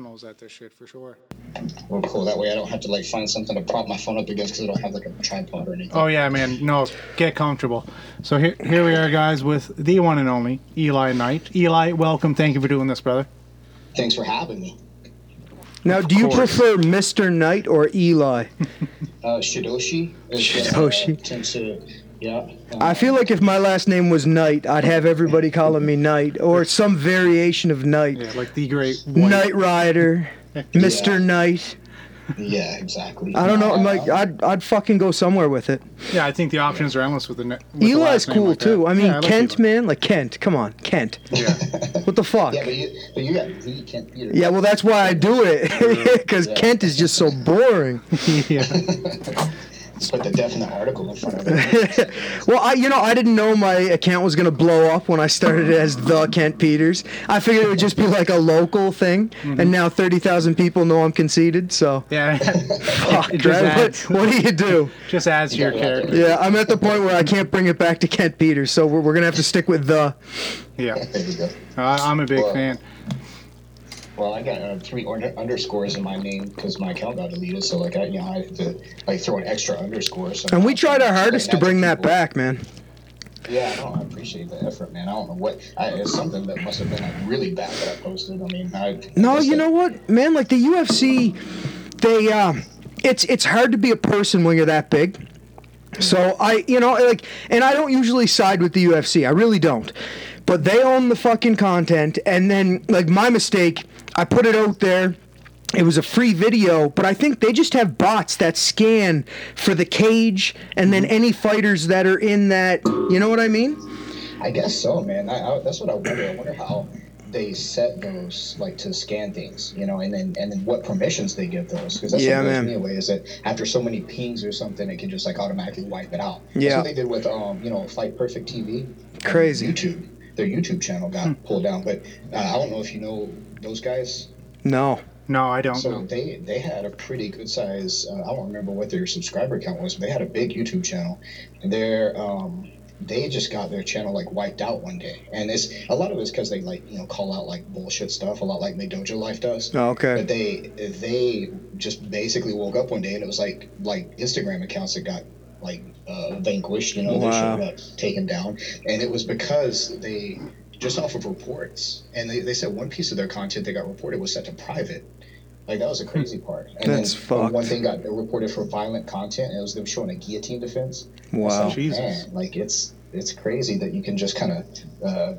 Professionals at this shit for sure. Well, cool. That way I don't have to like find something to prop my phone up against because I don't have like a tripod or anything. Oh yeah, man. No, get comfortable. So here, here we are, guys, with the one and only Eli Knight. Eli, welcome. Thank you for doing this, brother. Thanks for having me. Now, do you course. prefer Mr. Knight or Eli? Uh, Shidoshi. is Shidoshi. Uh, tend to, yeah. I feel like if my last name was Knight, I'd have everybody calling me Knight or some variation of Knight. Yeah, like the great white. Knight Rider, Mr. Yeah. Knight. Yeah, exactly. I don't know. I'm like, I- I'd, I'd fucking go somewhere with it. Yeah, I think the options are endless with the. ne- With the Eli's last name cool like that. too. I mean, Yeah, like Kent, Eli. man, like Kent. Come on, Kent. Yeah. What the fuck? Yeah, but you, but you got V Kent Peter. Yeah, well, that's why I do it because Yeah. Kent is just so boring. yeah. Let's put the definite article in front of it. well, I, you know, I didn't know my account was gonna blow up when I started as the Kent Peters. I figured it would just be like a local thing, and mm-hmm. now thirty thousand people know I'm conceited. So, Yeah. fuck, right? adds, what, what do you do? just adds your You gotta let character. Yeah, I'm at the point where I can't bring it back to Kent Peters, so we're, we're gonna have to stick with the. Yeah. There you go. I I'm a big Well, fan. Well, I got uh, three under- underscores in my name because my account got deleted. So like, I, you know, I have to like throw an extra underscore. So And we tried our hardest to bring that people. back, man. Yeah, no, I appreciate the effort, man. I don't know what I, it's something that must have been like really bad that I posted. I mean, I No, you like- know what, man? Like the UFC, they um, it's it's hard to be a person when you're that big. So I, you know, like, and I don't usually side with the UFC. I really don't. But they own the fucking content, and then like my mistake, I put it out there. It was a free video, but I think they just have bots that scan for the cage and then any fighters that are in that. You know what I mean? I guess so, man. I, I, that's what I wonder. I wonder how they set those like to scan things, you know, and then and then what permissions they give those because that's Yeah, what man. me away is that after so many pings or something, it can just like automatically wipe it out. Yeah, That's what they did with um, you know, Fight Perfect TV. Crazy. YouTube. Their YouTube channel got pulled down, but uh, I don't know if you know those guys. No. No, I don't So know. they they had a pretty good size. Uh, I don't remember what their subscriber count was, but they had a big YouTube channel. And their um, they just got their channel like wiped out one day, and it's a lot of it's because they like you know call out like bullshit stuff a lot like Dojo Life does. Oh, okay. But they they just basically woke up one day and it was like like Instagram accounts that got like uh, vanquished, you know, they Wow. should got taken down, and it was because they just off of reports, and they, they said one piece of their content they got reported was set to private. Like that was a crazy part. And That's then uh, one thing got reported for violent content, and it was them showing a guillotine defense. Wow. Like, Jesus. Man, like it's it's crazy that you can just kind of uh,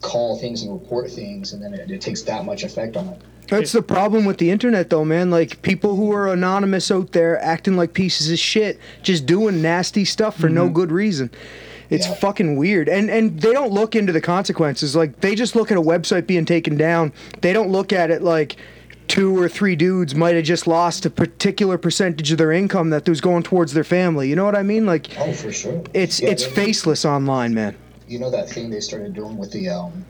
call things and report things, and then it, it takes that much effect on it. That's the problem with the internet, though, man. Like people who are anonymous out there acting like pieces of shit, just doing nasty stuff for no good reason. It's Yeah. fucking weird, and and they don't look into the consequences. Like they just look at a website being taken down. They don't look at it like two or three dudes might have just lost a particular percentage of their income that was going towards their family. You know what I mean? Like Oh, for sure. it's Yeah, it's faceless online, man. You know that thing they started doing with the um,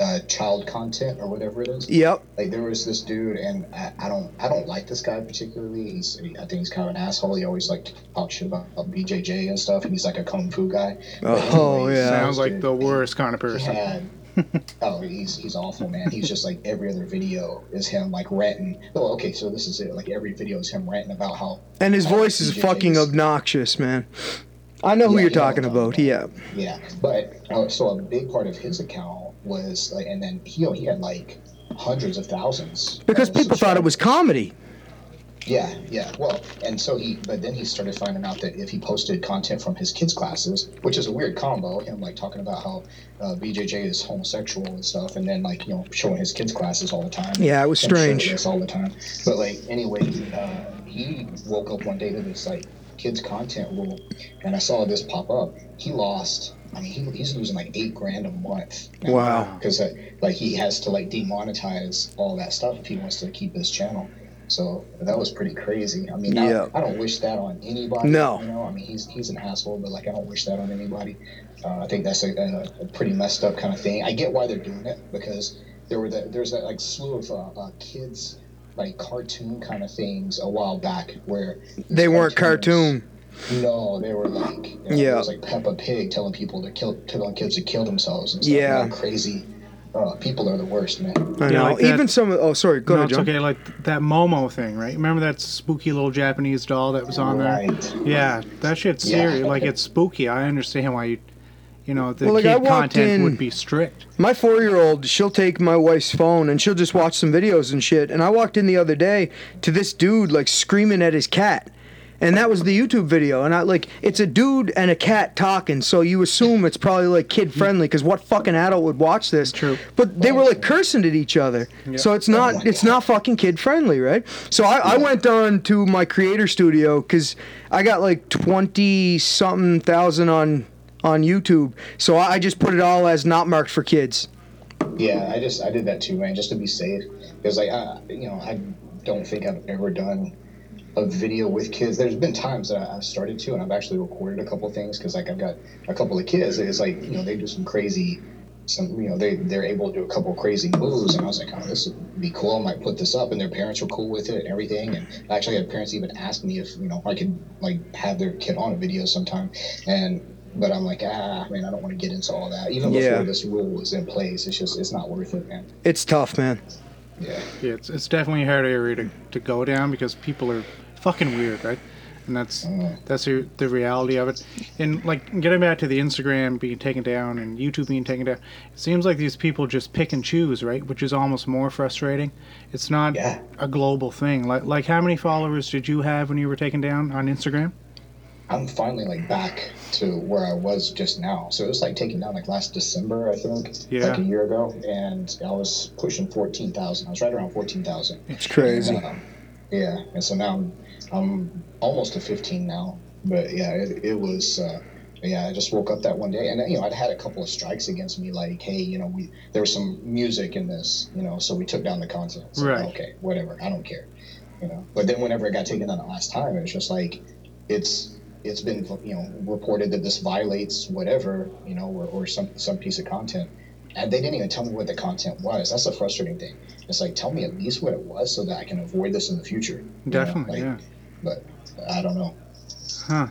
uh, child content or whatever it is. Yep. Like there was this dude, and I, I don't, I don't like this guy particularly. He's, I think he's kind of an asshole. He always like to talk shit about, about BJJ and stuff, and he's like a kung fu guy. But Oh, anyways, yeah. Sounds like dude, the worst kind of person. had- oh, he's he's awful, man. He's just like every other video is him like ranting. Oh, okay, so this is it. Like every video is him ranting about how. And his how voice is BJJ fucking obnoxious, man. I know who Yeah, you're you talking about. about. Yeah. Yeah, but uh, so a big part of his account was like, and then he he had like hundreds of thousands Because of people thought it was comedy. Yeah, yeah. Well, and so he, but then he started finding out that if he posted content from his kids' classes, which is a weird combo, him like talking about how uh, BJJ is homosexual and stuff, and then like you know showing his kids' classes all the time. Yeah, it was strange. all the time. But like anyway, uh, he woke up one day to this like kids' content rule, and I saw this pop up. He lost I mean, he, he's losing like eight grand a month. Wow. Because uh, like he has to like demonetize all that stuff if he wants to keep his channel. So that was pretty crazy. I mean, I- Yeah. I, don't wish that on anybody. No. You know, I mean, he's he's an asshole, but like I don't wish that on anybody. Uh, I think that's a, a, a pretty messed up kind of thing. I get why they're doing it because there were that there's that like slew of uh, uh, kids like cartoon kind of things a while back where They weren't cartoon. no, they were like you know, Yeah. It was like Peppa Pig telling people to kill, telling kids to kill themselves and stuff. Yeah. Like crazy. Uh, people are the worst, man. I Yeah, know. like that- Even some. of- Oh, sorry. Go no, ahead, it's okay. Like that Momo thing, right? Remember that spooky little Japanese doll that was on there? Right. Yeah, that shit's Yeah. serious. Like it's spooky. I understand why you, you know, the Well, like, kid content in- would be strict. My four year old, she'll take my wife's phone and she'll just watch some videos and shit. And I walked in the other day to this dude like screaming at his cat. And that was the YouTube video. And I like, it's a dude and a cat talking. So you assume it's probably like kid friendly because what fucking adult would watch this? True. But they were like cursing at each other. So it's not, it's not fucking kid friendly, right? So I, I went on to my creator studio because I got like 20 something thousand on, on YouTube. So I just put it all as not marked for kids. Yeah, I just I did that too, man, just to be safe. Because like, I, you know, I don't think I've ever done a video with kids. There's been times that I've started to, and I've actually recorded a couple things because like I've got a couple of kids. It's like you know they do some crazy, some you know they they're able to do a couple crazy moves, and I was like, oh, this would be cool. I might put this up, and their parents were cool with it and everything. And I actually had parents even ask me if you know I could like have their kid on a video sometime, and. But I'm like, ah, man, I don't want to get into all that. Even before Yeah. this rule was in place, it's just, it's not worth it, man. It's tough, man. Yeah. Yeah, it's, it's definitely a hard area to, to go down because people are fucking weird, right? And that's Mm. that's the, the reality of it. And like getting back to the Instagram being taken down and YouTube being taken down, it seems like these people just pick and choose, right? Which is almost more frustrating. It's not Yeah. a global thing. Like like how many followers did you have when you were taken down on Instagram? I'm finally like back to where I was just now. So it was like taken down like last December, I think, Yeah. like a year ago, and I was pushing fourteen thousand. I was right around fourteen thousand. It's crazy. Um, yeah, and so now I'm I'm almost to fifteen now. But yeah, it, it was. Uh, yeah, I just woke up that one day, and you know, I'd had a couple of strikes against me, like, hey, you know, we there was some music in this, you know, so we took down the content. Like, Right. okay, whatever, I don't care, you know. But then whenever it got taken down the last time, it was just like, it's it's been you know reported that this violates whatever you know or, or some some piece of content and they didn't even tell me what the content was that's the frustrating thing it's like tell me at least what it was so that i can avoid this in the future you know, Definitely, like, yeah. but i don't know Huh.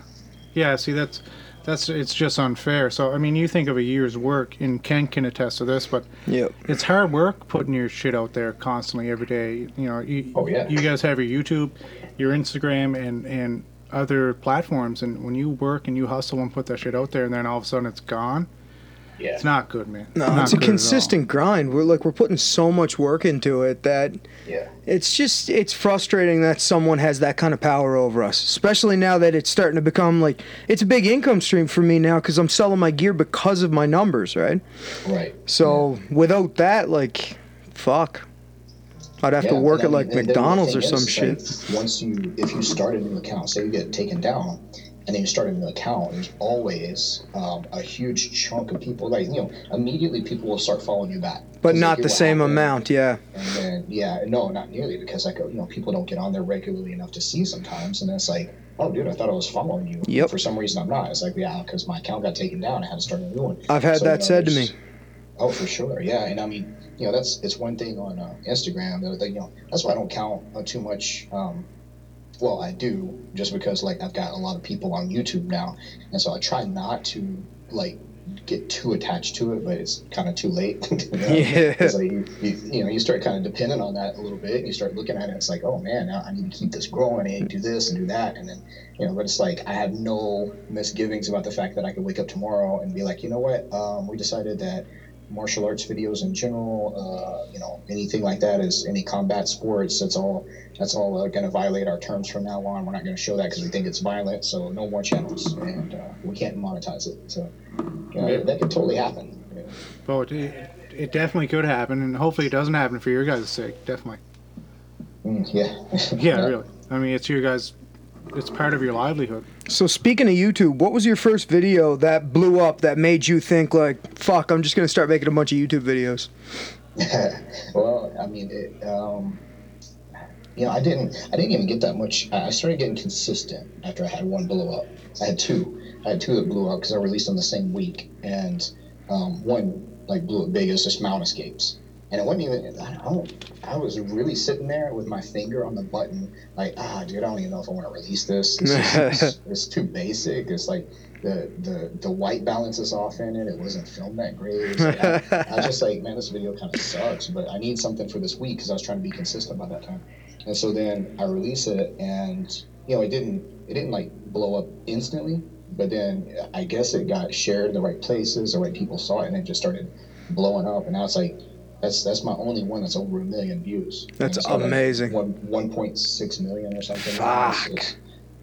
Yeah, see that's that's it's just unfair. So I mean you think of a year's work and Kent can attest to this, but yeah it's hard work putting your shit out there constantly every day. You know, you, Oh, yeah. you guys have your YouTube, your Instagram, and and other platforms, and when you work and you hustle and put that shit out there, and then all of a sudden it's gone, yeah it's not good, man. No, not it's a good at all. consistent grind. We're like we're putting so much work into it that yeah it's just it's frustrating that someone has that kind of power over us. Especially now that it's starting to become like it's a big income stream for me now because I'm selling my gear because of my numbers, right? right So without that, like, fuck, I'd have to work I at like mean, the McDonald's or some shit. like, once you, if you start a new account, say you get taken down, and then you start a new account, there's always um, a huge chunk of people. Like you know, immediately people will start following you back. But not the same happened, amount, yeah. And then yeah, no, not nearly because like you know people don't get on there regularly enough to see sometimes, and it's like. Oh, dude! I thought I was following you. Yep. For some reason, I'm not. It's like, yeah, because my account got taken down. I had to start a new one. I've had So, that you know, said to me. Oh, for sure, yeah, and I mean, you know, that's it's one thing on uh, Instagram that, that you know that's why I don't count uh, too much. Um, well, I do just because like I've got a lot of people on YouTube now, and so I try not to like get too attached to it, but it's kind of too late. you know? Yeah. Like you, you, you know you start kind of dependent on that a little bit, and you start looking at it. It's like, oh man, now I need to keep this growing. I need to do this and do that, and then you know. But it's like I have no misgivings about the fact that I could wake up tomorrow and be like, you know what, um, we decided that martial arts videos in general, uh, you know, anything like that is any combat sports. That's all. That's all uh, going to violate our terms from now on. We're not going to show that because we think it's violent. So no more channels, and uh, we can't monetize it. So you know, Yeah. that could totally happen. you know. But it, it definitely could happen, and hopefully it doesn't happen for your guys' sake. Definitely. Mm, yeah. Yeah, really. I mean, it's your guys' it's part of your livelihood. So speaking of YouTube, what was your first video that blew up that made you think like, "Fuck, I'm just gonna start making a bunch of YouTube videos"? well, I mean, it, um, you know, I didn't, I didn't even get that much. I I started getting consistent after I had one blow up. I had two. I had two that blew up because I released them the same week, and um, one like blew up big. It was just mount escapes, and it wasn't even. I don't. I was really sitting there with my finger on the button, like, ah, dude, I don't even know if I want to release this. Is- it's, it's too basic. It's like the the the white balance is off in it. It wasn't filmed that great. It's like, I, I was just like, man, this video kind of sucks, but I need something for this week because I was trying to be consistent by that time. And so then I release it, and you know, it didn't it didn't like blow up instantly, but then I guess it got shared in the right places, the right people saw it, and it just started blowing up. And now it's like that's that's my only one that's over a million views. That's And like, amazing. One one point six million or something. Fuck. It's-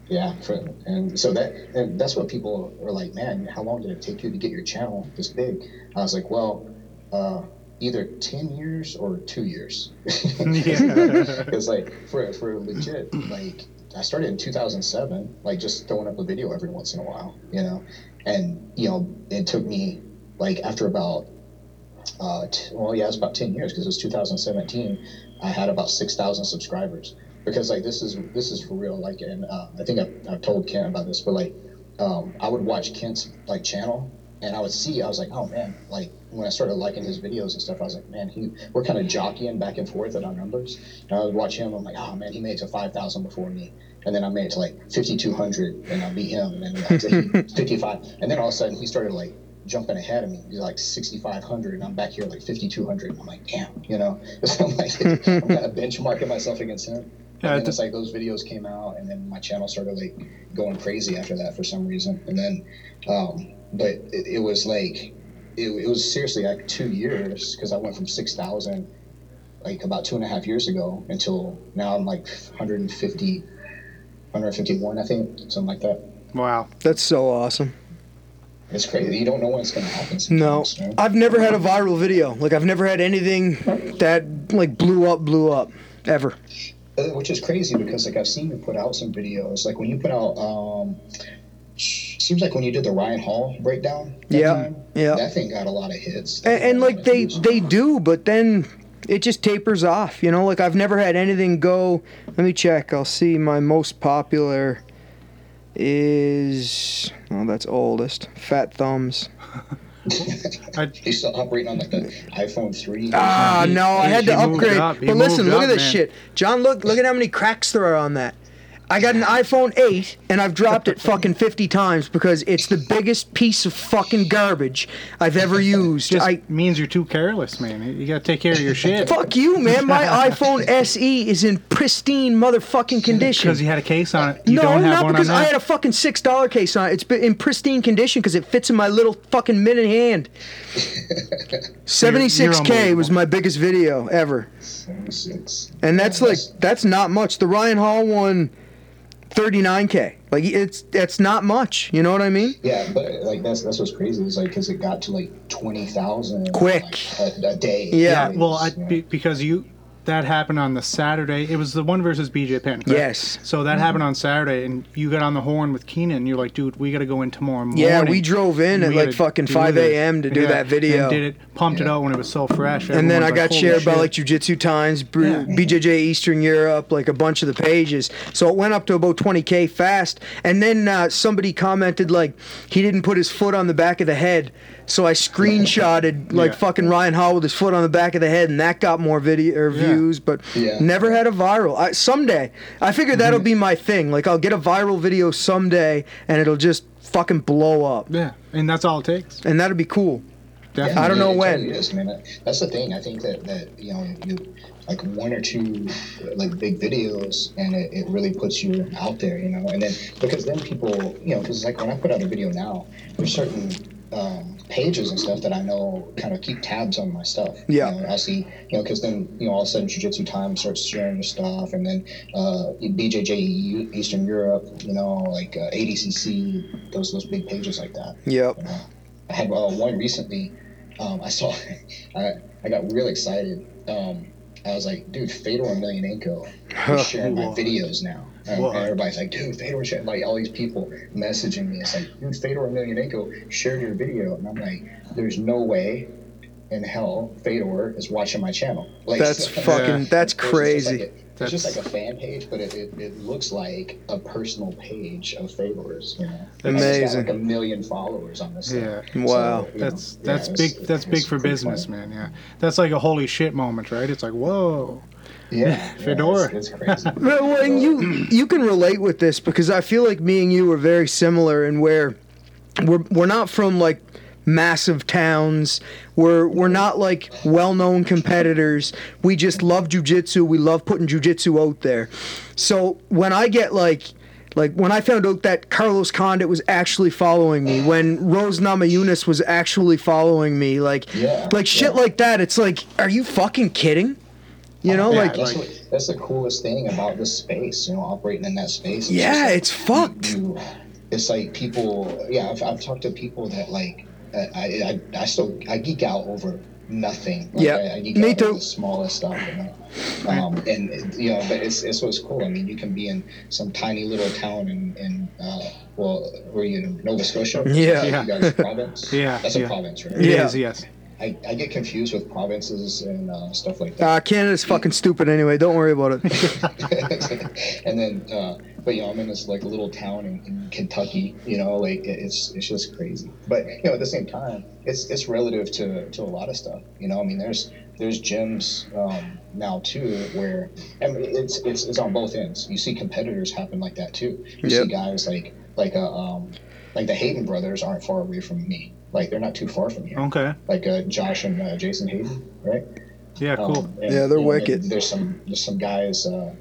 yeah, for, and so that and that's what people are like. Man, how long did it take you to get your channel this big? I was like, well, uh, either ten years or two years. Because like for for legit, like I started in 2007, like just throwing up a video every once in a while, you know, and you know it took me like after about uh, t- well yeah it's about 10 years because it was 2017 I had about 6,000 subscribers because like this is this is for real like and uh, I think I've, I've told Kent about this but like um, I would watch Kent's like channel and I would see I was like oh man like when I started liking his videos and stuff I was like man he we're kind of jockeying back and forth at our numbers. And I would watch him I'm like oh man he made it to 5,000 before me. And then I made it to like 5,200 and I beat him and then like, 55 and then all of a sudden he started like jumping ahead of me. He's like 6,500, and I'm back here like 5,200. And I'm like, damn, you know. So I'm like, I'm kind of benchmarking myself against him. Yeah, and then it- it's like those videos came out, and then my channel started like going crazy after that for some reason. And then, um, but it, it was like, it, it was seriously like two years because I went from 6,000 like about two and a half years ago until now I'm like 150, 151, I think, something like that. Wow. That's so awesome. It's crazy. You don't know when it's going to happen. No, man. I've never had a viral video. Like I've never had anything that like blew up, blew up ever. Uh, which is crazy because like I've seen you put out some videos. Like when you put out, um, seems like when you did the Ryan Hall breakdown. Yeah, time, yeah. That thing got a lot of hits. and, and like they they do but then it just tapers off you know like i've never had anything go let me check i'll see my most popular is oh that's oldest fat thumbs He's still operating on like the iPhone three. ah He- no i had to upgrade up. But listen moved look at this man. shit john look look at how many cracks there are on that I got an iPhone 8 and I've dropped it fucking 50 times because it's the biggest piece of fucking garbage I've ever used. just I means you're too careless, man. You gotta take care of your shit. Fuck you, man. My iPhone SE is in pristine motherfucking condition. Because you had a case on it. You no, don't have not one because on I had a fucking six dollar case on it. It's been in pristine condition because it fits in my little fucking minute hand. Seventy six K was my biggest video ever, Six. and that's like that's not much. The Ryan Hall one, thirty nine K. Like it's that's not much. You know what I mean? Yeah, but like that's that's what's crazy is like because it got to like twenty thousand Quick. like, a, a day. Yeah. Yeah, well, I, Yeah. be, because you that happened on the Saturday. It was the one versus BJ Penn. correct? Yes. So that happened on Saturday, and you got on the horn with Keenan. You're like, dude, we got to go in tomorrow morning. Yeah, we drove in and at like fucking 5 a.m. to do Yeah, that video. And did it, pumped it out when it was so fresh. and then I was got like, "Holy shared by like Jiu-Jitsu Times, Bru- Yeah. BJJ Eastern Europe, like a bunch of the pages. So it went up to about 20k fast. And then uh, somebody commented like he didn't put his foot on the back of the head. So I screenshotted like Yeah. fucking Ryan Hall with his foot on the back of the head, and that got more video or Yeah. Views. But Yeah. never had a viral. I, someday, I figure Mm-hmm. that'll be my thing. Like I'll get a viral video someday, and it'll just fucking blow up, Yeah, and that's all it takes. and that'll be cool. Definitely. I don't know it when. totally is, man. That's the thing. I think that that you know you like one or two like big videos, and it, it really puts you out there, you know. And then because then people, you know, because like when I put out a video now, there's certain um, pages and stuff that I know kind of keep tabs on my stuff. Yeah. You know, I see, you know, because then you know all of a sudden Jiu Jitsu Time starts sharing the stuff, and then uh, BJJ E- Eastern Europe, you know, like uh, ADCC, those those big pages like that. Yep. You know, I had uh, one recently. Um, I saw. I, I got real excited. Um, I was like, dude, Fedor Emelianenko is sharing my videos now. And, What? everybody's like, dude, Fedor, shared-" like all these people messaging me. It's like, dude, Fedor Emelianenko shared your video, and I'm like, there's no way in hell Fedor is watching my channel. Like That's fucking. That's It's just like crazy. a- It's just like a fan page, but it, it, it looks like a personal page of Fedor's. You know, And it's got Amazing. like a million followers on this. thing. Yeah. Wow. So, you know, That's yeah, that's it's- big. That's big for business, funny. man. Yeah, that's like a holy shit moment, right? It's like whoa. Yeah, yeah, Fedora. It's, it's crazy. Well, well, and you you can relate with this because I feel like me and you are very similar in where we're we're not from like massive towns. We're we're not like well-known competitors. We just love jujitsu. We love putting jujitsu out there. So when I get like like when I found out that Carlos Condit was actually following me, when Rose Namajunas was actually following me, like Yeah, like shit yeah. like that, it's like, are you fucking kidding? You know, Yeah, like that's, like- what, that's the coolest thing about this space. You know, operating in that space. It's yeah, like it's fucked. you- it's like people. Yeah, I've, I've talked to people that like. uh, I, I I still I geek out over nothing. Like, Yeah, I, I geek me out too. over the smallest stuff. You know? Um, and you know, but it's it's what's cool. I mean, you can be in some tiny little town in in uh, well, were you in Nova Scotia? Yeah. Yeah. You guys province. Yeah, that's a yeah. province, right? It Yeah. is, yes. I, I get confused with provinces and uh, stuff like that. Uh, Canada's fucking stupid anyway. Don't worry about it. and then, uh, but you know, I'm in this like little town in, in Kentucky. You know, like it, it's it's just crazy. But you know, at the same time, it's it's relative to to a lot of stuff. You know, I mean, there's there's gyms um, now too where I mean, it's it's it's on both ends. You see competitors happen like that too. You Yep. see guys like like uh, um like the Hayden brothers aren't far away from me. Like they're not too far from here. Okay. Like uh, Josh and uh, Jason Hayden, right? Yeah. Cool. Um, and, Yeah, they're you wicked. and There's some there's some guys uh,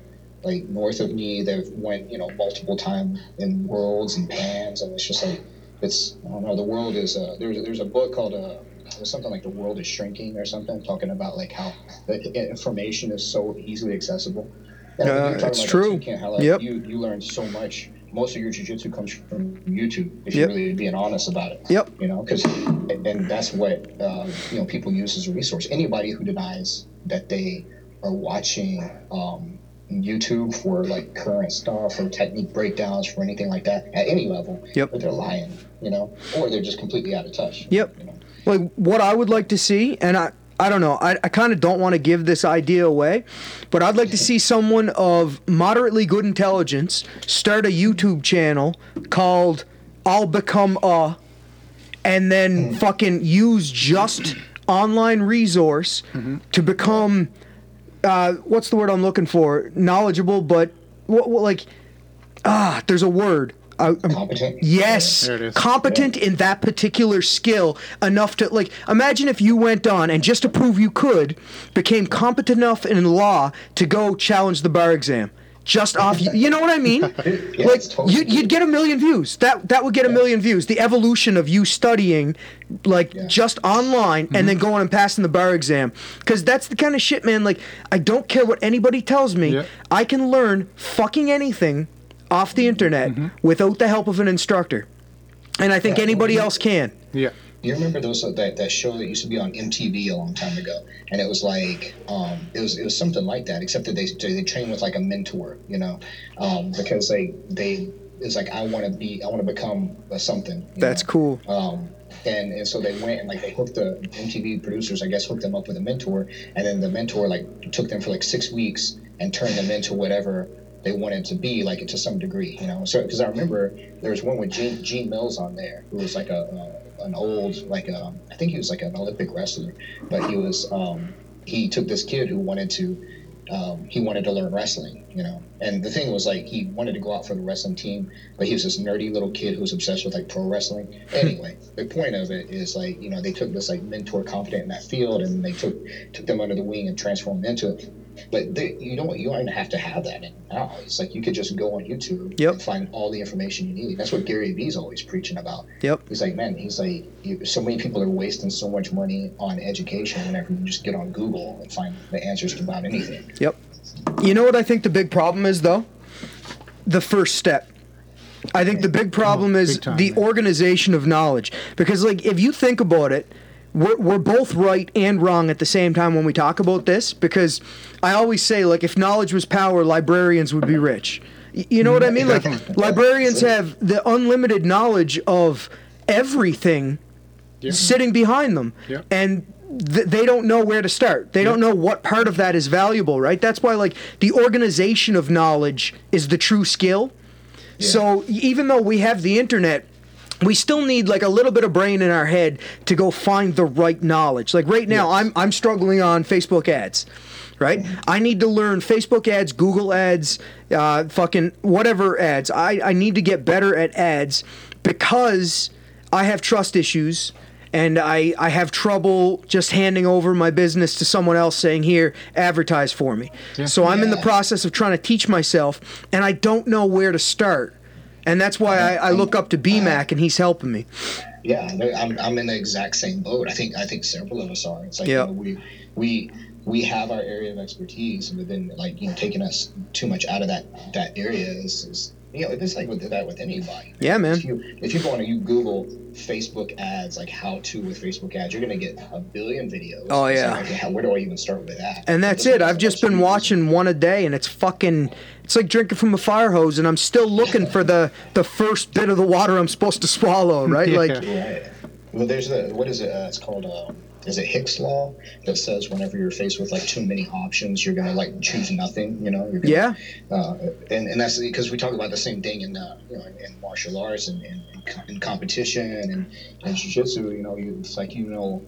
like north of me that went you know multiple time in worlds and pans, and it's just like it's I don't know. The world is uh, there's there's a book called uh, something like the world is shrinking or something, talking about like how the information is so easily accessible. And Uh, you're talking it's about true. too, Kent, how, like, Yep. You you learn so much. Most of your jujitsu comes from YouTube. If Yep. you're really being honest about it Yep. you know because and that's what uh, you know people use as a resource anybody who denies that they are watching um, youtube for like current stuff or technique breakdowns for anything like that at any level Yep. they're lying you know or they're just completely out of touch Yep. you know? like what I would like to see, and I I don't know, I, I kind of don't want to give this idea away, but I'd like to see someone of moderately good intelligence start a YouTube channel called I'll Become a, and then fucking use just online resource to become uh, what's the word I'm looking for? Knowledgeable, but what, what like ah, there's a word. I, I'm competent Yes, There it is. competent in that particular skill enough to like imagine if you went on and just to prove you could became competent enough in law to go challenge the bar exam. Just off, you, you know what I mean? like totally you, you'd get a million views. That that would get a million views. The evolution of you studying, like Yeah. just online and then mm-hmm. going and passing the bar exam, because that's the kind of shit, man. Like I don't care what anybody tells me. Yeah. I can learn fucking anything off the internet without the help of an instructor. And I think Yeah, anybody well, else can. Yeah. You remember those uh, that, that show that used to be on MTV a long time ago? And it was like um, it was it was something like that, except that they they train with like a mentor, you know, um, because they they it's like I want to be I want to become a something. That's know? cool. Um, and, and so they went and like they hooked the MTV producers, I guess, hooked them up with a mentor, and then the mentor like took them for like six weeks and turned them into whatever they wanted to be, like it to some degree, you know. So because I remember there was one with Gene, Gene Mills on there, who was like a, a an old like a, I think he was like an Olympic wrestler, but he was um, he took this kid who wanted to um, he wanted to learn wrestling, you know. And the thing was like he wanted to go out for the wrestling team, but he was this nerdy little kid who was obsessed with like pro wrestling. Anyway, the point of it is like you know they took this like mentor competent in that field, and they took took them under the wing and transformed them into it. But they, you don't you don't even have to have that now. It's like you could just go on YouTube Yep. and find all the information you need. That's what Gary Vee's always preaching about. Yep. He's like, man, he's like, you, so many people are wasting so much money on education whenever you just get on Google and find the answers to about anything. Yep. You know what I think the big problem is though? The first step. I think the big problem is big time, the man. organization of knowledge. Because like if you think about it, we're, we're both right and wrong at the same time when we talk about this because I always say like if knowledge was power, librarians would be rich. You know what I mm-hmm. mean? Like librarians have the unlimited knowledge of everything Yeah. sitting behind them, Yeah. and th- they don't know where to start. They don't know what part of that is valuable, right? That's why like the organization of knowledge is the true skill. So even though we have the internet, we still need like a little bit of brain in our head to go find the right knowledge. Like right now, I'm I'm struggling on Facebook ads. Right, I need to learn Facebook ads, Google ads, uh, fucking whatever ads. I, I need to get better at ads because I have trust issues and I, I have trouble just handing over my business to someone else saying, Here, advertise for me. So I'm in the process of trying to teach myself, and I don't know where to start. And that's why I, I look up to BMAC, and he's helping me. Yeah, I'm, I'm in the exact same boat. I think I think several of us are. It's like Yeah. you know, we we we have our area of expertise, and then like you know taking us too much out of that that area is, is you know it's like with that with anybody. Yeah, man. If you if you go on and you Google Facebook ads like how to with Facebook ads, you're gonna get a billion videos. Oh, It's yeah. like, okay, how, where do I even start with that? And that's it. I've just been easier. watching one a day, and it's fucking. It's like drinking from a fire hose, and I'm still looking for the the first bit of the water I'm supposed to swallow, right? Yeah. Like, Right. Well, there's a what is it? Uh, it's called. Uh, is it Hicks law that says whenever you're faced with like too many options, you're gonna like choose nothing. You know. You're gonna, yeah, Uh, and and that's because we talk about the same thing in uh, you know in, in martial arts and in, in, in competition and and jiu-jitsu. You know, you, it's like you know.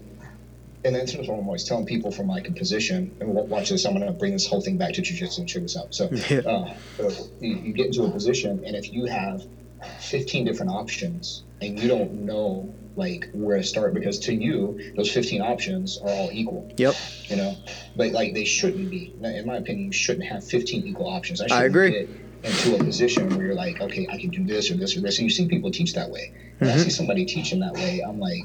And that's what I'm always telling people from like a position. And wa- watch this. I'm gonna bring this whole thing back to jiu-jitsu and check this out. So, uh, you, you get into a position, and if you have 15 different options and you don't know like where to start because to you those 15 options are all equal. Yep, you know? But like they shouldn't be. In my opinion you shouldn't have 15 equal options. I, shouldn't agree. get into a position where you're like okay i can do this or this or this. And you see people teach that way. Mm-hmm. i see somebody teaching that way i'm like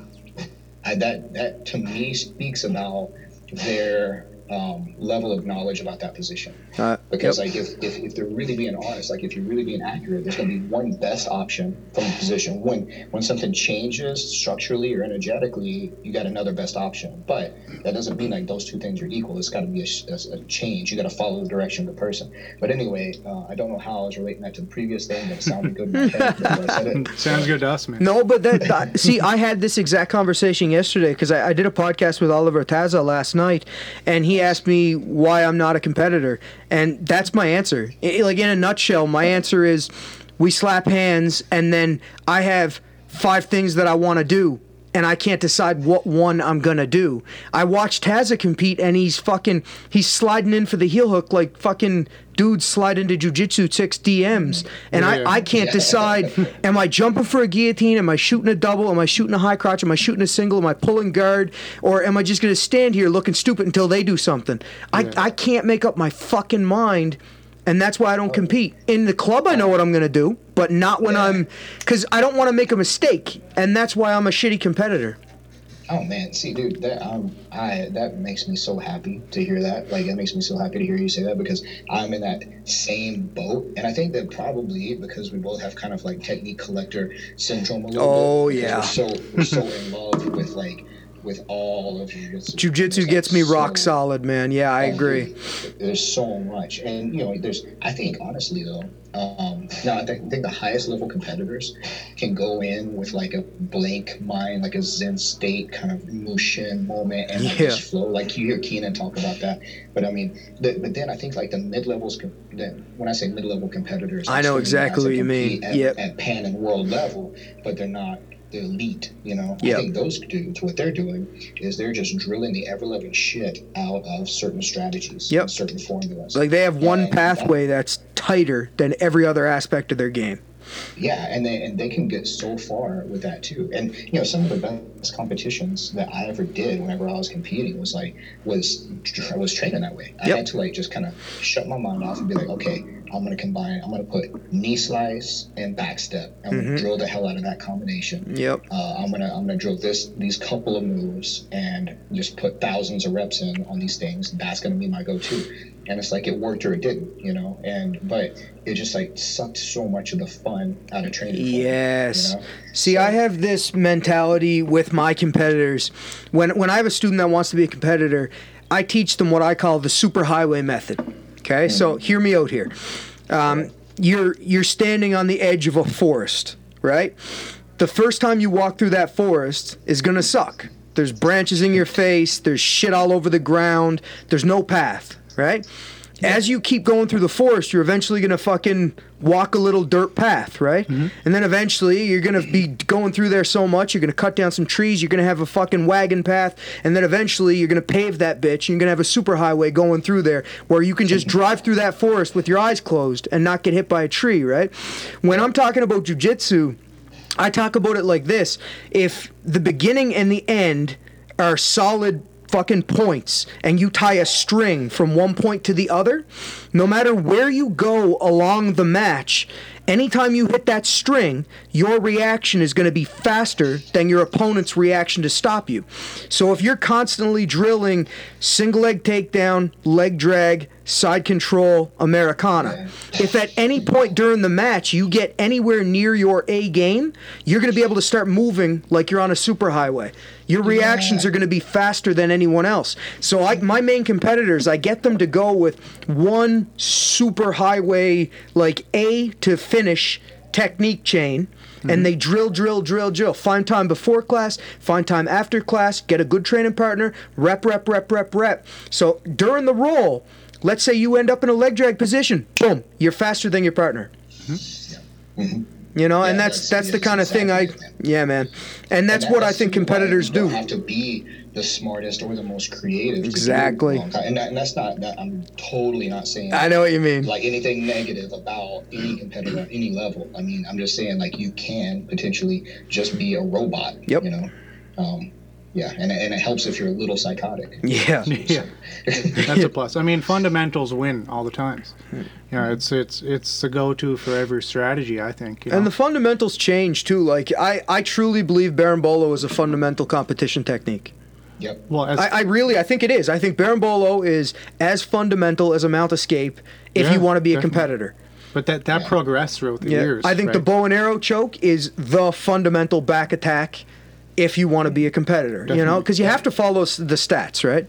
I, that that to me speaks about their um, level of knowledge about that position. Uh, because yep. like if, if, if they're really being honest like if you're really being accurate there's going to be one best option from the position. When when something changes structurally or energetically you got another best option. But that doesn't mean like those two things are equal. It's got to be a, a, a change. You got to follow the direction of the person. But anyway uh, i don't know how i was relating that to the previous thing but it sounded good. In my head I said. It. Sounds good to us, man. No, but that, that- see, I had this exact conversation yesterday because I, I did a podcast with Oliver Taza last night, and he asked me why I'm not a competitor, and that's my answer. I- like in a nutshell, my answer is we slap hands, and then I have five things that I want to do. And I can't decide what one I'm gonna do. I watched Taza compete, and he's fucking he's sliding in for the heel hook like fucking dudes slide into jujitsu six DMs, and Yeah. I I can't decide. Am I jumping for a guillotine? Am I shooting a double? Am I shooting a high crotch? Am I shooting a single? Am I pulling guard? Or am I just to stand here looking stupid until they do something? I I can't make up my fucking mind. And that's why I don't compete. In the club, I know what I'm going to do, but not when Yeah. I'm. Because I don't want to make a mistake. And that's why I'm a shitty competitor. Oh man, see, dude, that um, I that makes me so happy to hear that. Like, that makes me so happy to hear you say that because I'm in that same boat, and I think that probably because we both have kind of like technique collector syndrome a little Oh, bit. because yeah. We're so we're so in love with like with all of jiu-jitsu. jiu-jitsu like, gets me rock solid, man. Yeah, I agree. There's so much, and you know, there's. I think honestly though, um, no, I think, I think the highest level competitors can go in with like a blank mind, like a Zen state kind of Mushin moment, and like Yeah. just flow. Like you hear Keenan talk about that, but I mean, the, but then I think like the mid levels. When I say mid level competitors, I know exactly what you mean. At, Yep. at pan and world level, but they're not the elite. You know, Yep. I think those dudes, what they're doing is they're just drilling the ever living shit out of certain strategies, Yep. certain formulas. Like they have one And that- pathway that's tighter than every other aspect of their game. Yeah, and they and they can get so far with that too. And you know, some of the best competitions that I ever did whenever I was competing was like was I was training that way. I Yep. had to like just kind of shut my mind off and be like, okay, I'm gonna combine. I'm gonna put knee slice and back step. I'm Mm-hmm. gonna drill the hell out of that combination. Yep. Uh, I'm gonna I'm gonna drill this these couple of moves and just put thousands of reps in on these things. That's gonna be my go-to. And it's like it worked or it didn't, you know. And but it just like sucked so much of the fun out of training. for me, Yes. you know? See, So- I have this mentality with my competitors. When when I have a student that wants to be a competitor, I teach them what I call the super highway method. Okay, so hear me out here. Um, you're you're standing on the edge of a forest, right? The first time you walk through that forest is gonna suck. There's branches in your face. There's shit all over the ground. There's no path, right? As you keep going through the forest, you're eventually gonna fucking walk a little dirt path, right? Mm-hmm. And then eventually you're gonna be going through there so much, you're gonna cut down some trees, you're gonna have a fucking wagon path, and then eventually you're gonna pave that bitch, and you're gonna have a super highway going through there where you can just drive through that forest with your eyes closed and not get hit by a tree, right? When I'm talking about jujitsu, I talk about it like this: if the beginning and the end are solid fucking points and you tie a string from one point to the other, no matter where you go along the match, anytime you hit that string, your reaction is going to be faster than your opponent's reaction to stop you. So if you're constantly drilling single leg takedown, leg drag, side control, Americana, if at any point during the match you get anywhere near your A game, you're going to be able to start moving like you're on a superhighway. Your reactions are going to be faster than anyone else. So I, my main competitors, I get them to go with one super highway, like A to finish technique chain. And mm-hmm. they drill, drill, drill, drill. Find time before class, find time after class, get a good training partner, rep, rep, rep, rep, rep. So during the roll, let's say you end up in a leg drag position, boom, you're faster than your partner. You know, and Yeah, that's that's the yeah, kind of thing I, exactly, yeah, man, and that's And what I think competitors you do. don't have to be the smartest or the most creative. Exactly. And, that, and that's not that. I'm totally not saying I know what you mean. like anything negative about any competitor at any level. I mean, I'm just saying like you can potentially just be a robot. Yep. You know. Um, yeah, and, and it helps if you're a little psychotic. Yeah, Yeah, that's a plus. I mean, fundamentals win all the times. Yeah, it's it's it's the go-to for every strategy. I think. you and the fundamentals change too. Like I, I truly believe Berimbolo is a fundamental competition technique. Yep. well, as, I, I really, I think it is. I think Berimbolo is as fundamental as a mount escape if Yeah, you want to be a definitely. competitor. but that that Yeah. progressed throughout the Yeah, years. I think the bow and arrow choke is the fundamental back attack if you want to be a competitor. You know, because you have to follow the stats, right?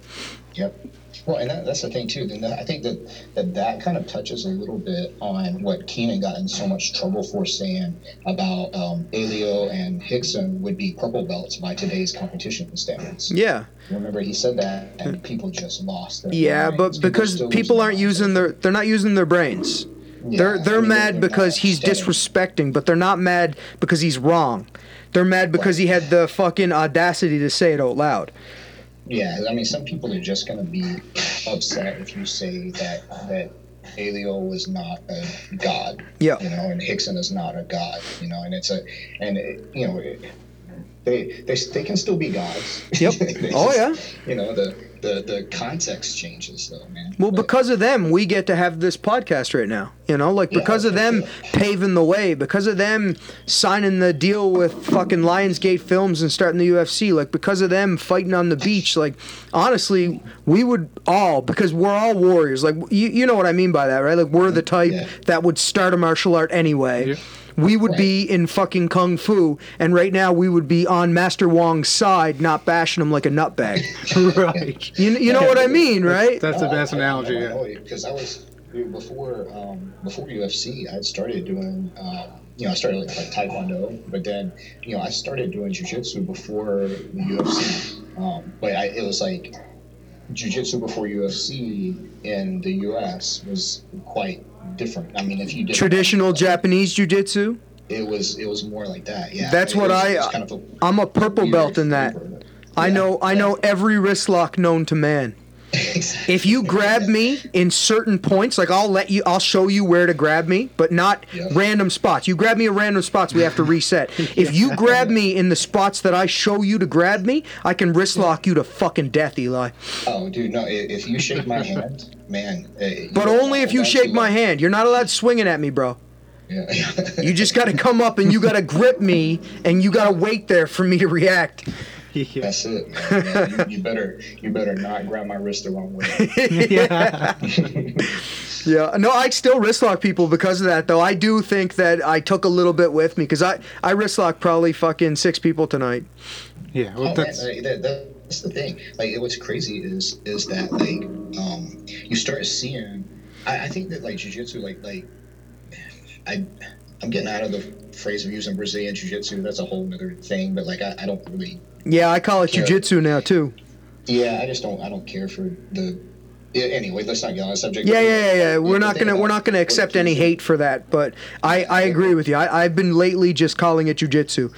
Yep. Well, and that, that's the thing too. Then that, I think that, that that kind of touches a little bit on what Keenan got in so much trouble for saying about um, Helio and Rickson would be purple belts by today's competition standards. Yeah. Remember, he said that, and people just lost their Yeah, minds. but because people aren't using their they're not using their brains. Yeah, they're they're I mean, mad they're because he's standing. disrespecting, but they're not mad because he's wrong. They're mad because he had the fucking audacity to say it out loud. Yeah, I mean, some people are just going to be upset if you say that that Helio was not a god. Yeah. You know, and Rickson is not a god. You know, and it's a, and it, you know, it, they they they can still be gods. Yep. Oh, just- You know, the the the context changes though, man. Well, But- because of them, we get to have this podcast right now. You know, like Yeah, because of them yeah. paving the way, because of them signing the deal with fucking Lionsgate Films and starting the UFC, like because of them fighting on the beach, like honestly, we would all because we're all warriors. Like you, you know what I mean by that, right? Like we're the type Yeah. that would start a martial art anyway. Yeah. We would be in fucking kung fu, and right now we would be on Master Wong's side, not bashing him like a nutbag. right. You, you know what I mean, right? That's the No, best I- I- analogy. I yeah. because I was before um, before UFC, I had started doing um, you know I started like, like Taekwondo, but then you know I started doing jujitsu before UFC. Um, but I, it was like jujitsu before UFC in the US was quite different. I mean, if you did Traditional Japanese jiu-jitsu. it was it was more like that. Yeah, That's what was- I- kind of a I'm a purple belt in that. flavor. I know I know every wrist lock known to man. Exactly. If you grab me in certain points, like I'll let you I'll show you where to grab me, but not Yeah. random spots. You grab me at random spots, we have to reset. If you grab me in the spots that I show you to grab me, I can wrist lock you to fucking death, Eli. Oh, dude, no! If you shake my hand, man. But only if you shake my hand. You're not allowed swinging at me, bro. Yeah. You just got to come up and you got to grip me and you got to wait there for me to react. Yeah. That's it. Man. Yeah, you, you better you better not grab my wrist the wrong way. yeah. Yeah, no, I still wrist lock people because of that, though. I do think that I took a little bit with me because I I wrist lock probably fucking six people tonight. Yeah. Well, Oh, man, that's like, that, that's the thing. Like, what's crazy is is that like um, you start seeing. I, I think that like jujitsu, like like I I'm getting out of the phrase of using Brazilian Jiu Jitsu. That's a whole other thing. But like I, I don't really. Yeah, I call it jujitsu now too. Yeah, I just don't. I don't care for the. Yeah, anyway, let's not get on the subject. Yeah, yeah, yeah, yeah. We're not gonna we're not gonna accept any hate for that. But I I agree with you. I, I've been lately just calling it jujitsu.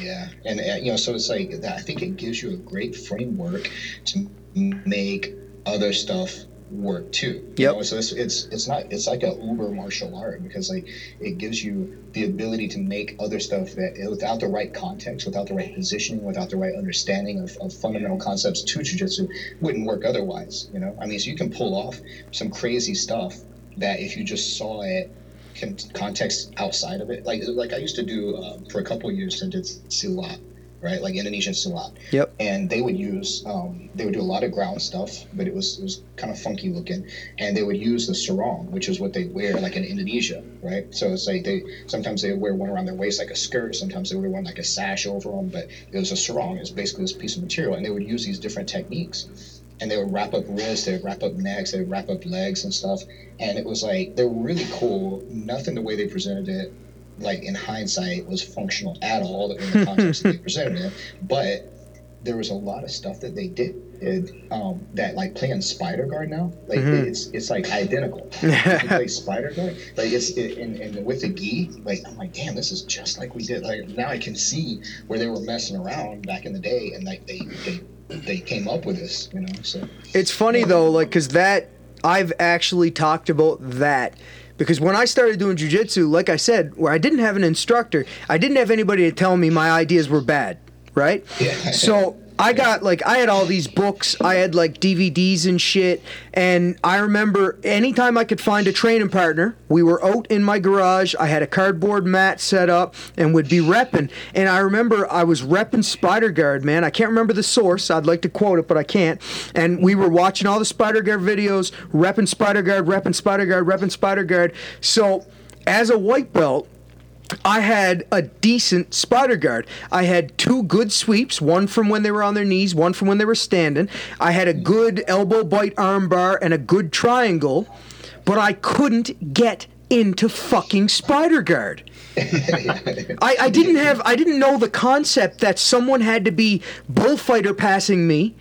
Yeah, and uh, you know, so it's like. I think it gives you a great framework to make other stuff work too. You know, so it's it's it's not it's like a uber martial art because like it gives you the ability to make other stuff that without the right context, without the right positioning, without the right understanding of, of fundamental concepts to jujitsu wouldn't work otherwise. You know, I mean, so you can pull off some crazy stuff that if you just saw it context outside of it. Like like I used to do um, for a couple of years. I did silat, right? Like Indonesian silat. Yep. And they would use um, they would do a lot of ground stuff, but it was it was kind of funky looking. And they would use the sarong, which is what they wear like in Indonesia, right? So it's like they sometimes they wear one around their waist like a skirt. Sometimes they wear one like a sash over them, but it was a sarong. It's basically this piece of material, and they would use these different techniques and they would wrap up wrists, they would wrap up necks, they would wrap up legs and stuff. And it was like they were really cool. Nothing the way they presented it, like in hindsight, was functional at all in the context that they presented it. But there was a lot of stuff that they did um, that like playing Spider Guard now, like Mhm. it's it's like identical. Play Spider Guard, like it's it, and, and with the gi, like I'm like, damn, this is just like we did. Like now I can see where they were messing around back in the day, and like they they they came up with this, you know. So It's funny though, like, cause that I've actually talked about that. Because when I started doing jujitsu, like I said, where I didn't have an instructor, I didn't have anybody to tell me my ideas were bad, right? Yeah. So I got like I had all these books, I had like DVDs and shit, and I remember anytime I could find a training partner, we were out in my garage. I had a cardboard mat set up and would be repping. And I remember I was repping Spider Guard, man. I can't remember the source. I'd like to quote it, but I can't. And we were watching all the Spider Guard videos, repping Spider Guard, repping Spider Guard, repping Spider Guard. So as a white belt. I had a decent spider guard. I had two good sweeps, one from when they were on their knees, one from when they were standing. I had a good elbow bite arm bar and a good triangle, but I couldn't get into fucking spider guard. I, I didn't have I didn't know the concept that someone had to be bullfighter passing me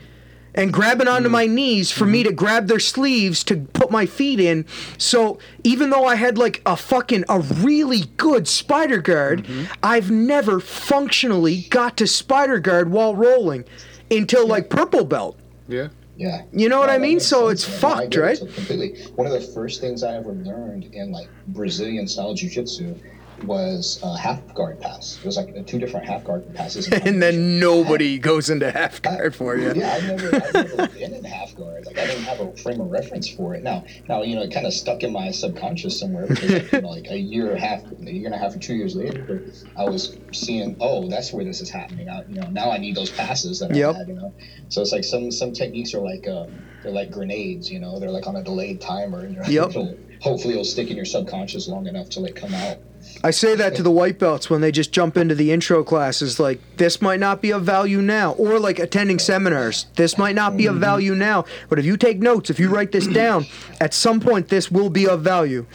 and grabbing onto mm-hmm. my knees for me mm-hmm. to grab their sleeves to put my feet in. So even though I had like a fucking a really good spider guard, mm-hmm. I've never functionally got to spider guard while rolling until like purple belt. Yeah. Yeah. You know what No, I mean? So sense, it's man. No, I fucked, get it right? so completely. One of the first things I ever learned in like Brazilian style jiu-jitsu was uh, half guard pass. It was like uh, two different half guard passes. And then nobody goes into half guard for you. Yeah, I've never, I've never been in half guard. Like I didn't have a frame of reference for it. Now, now you know, it kind of stuck in my subconscious somewhere because like, you know, like a year and a half, a year and a half or two years later, I was seeing, oh, that's where this is happening. I, you know, now I need those passes that Yep. I had. You know, so it's like some some techniques are like um, they're like grenades. You know, they're like on a delayed timer, and you're, Yep. hopefully it'll stick in your subconscious long enough till they come out. I say that to the white belts when they just jump into the intro classes like this might not be of value now or like attending seminars this might not be of value now but if you take notes if you write this down at some point this will be of value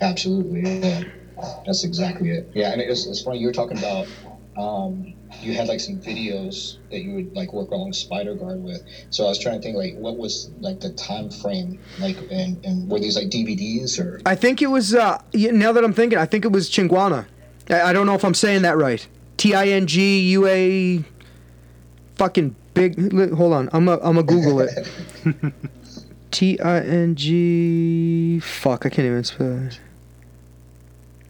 Absolutely, yeah. That's exactly it. Yeah, and it's, it's funny you were talking about. Um, you had like some videos that you would like work along Spider Guard with. So I was trying to think like what was like the time frame like, and and were these like DVDs or? I think it was uh now that I'm thinking I think it was Chinguana I, I don't know if I'm saying that right T-I-N-G-U-A fucking big hold on I'm a, I'm a Google it T-I-N-G fuck I can't even spell it.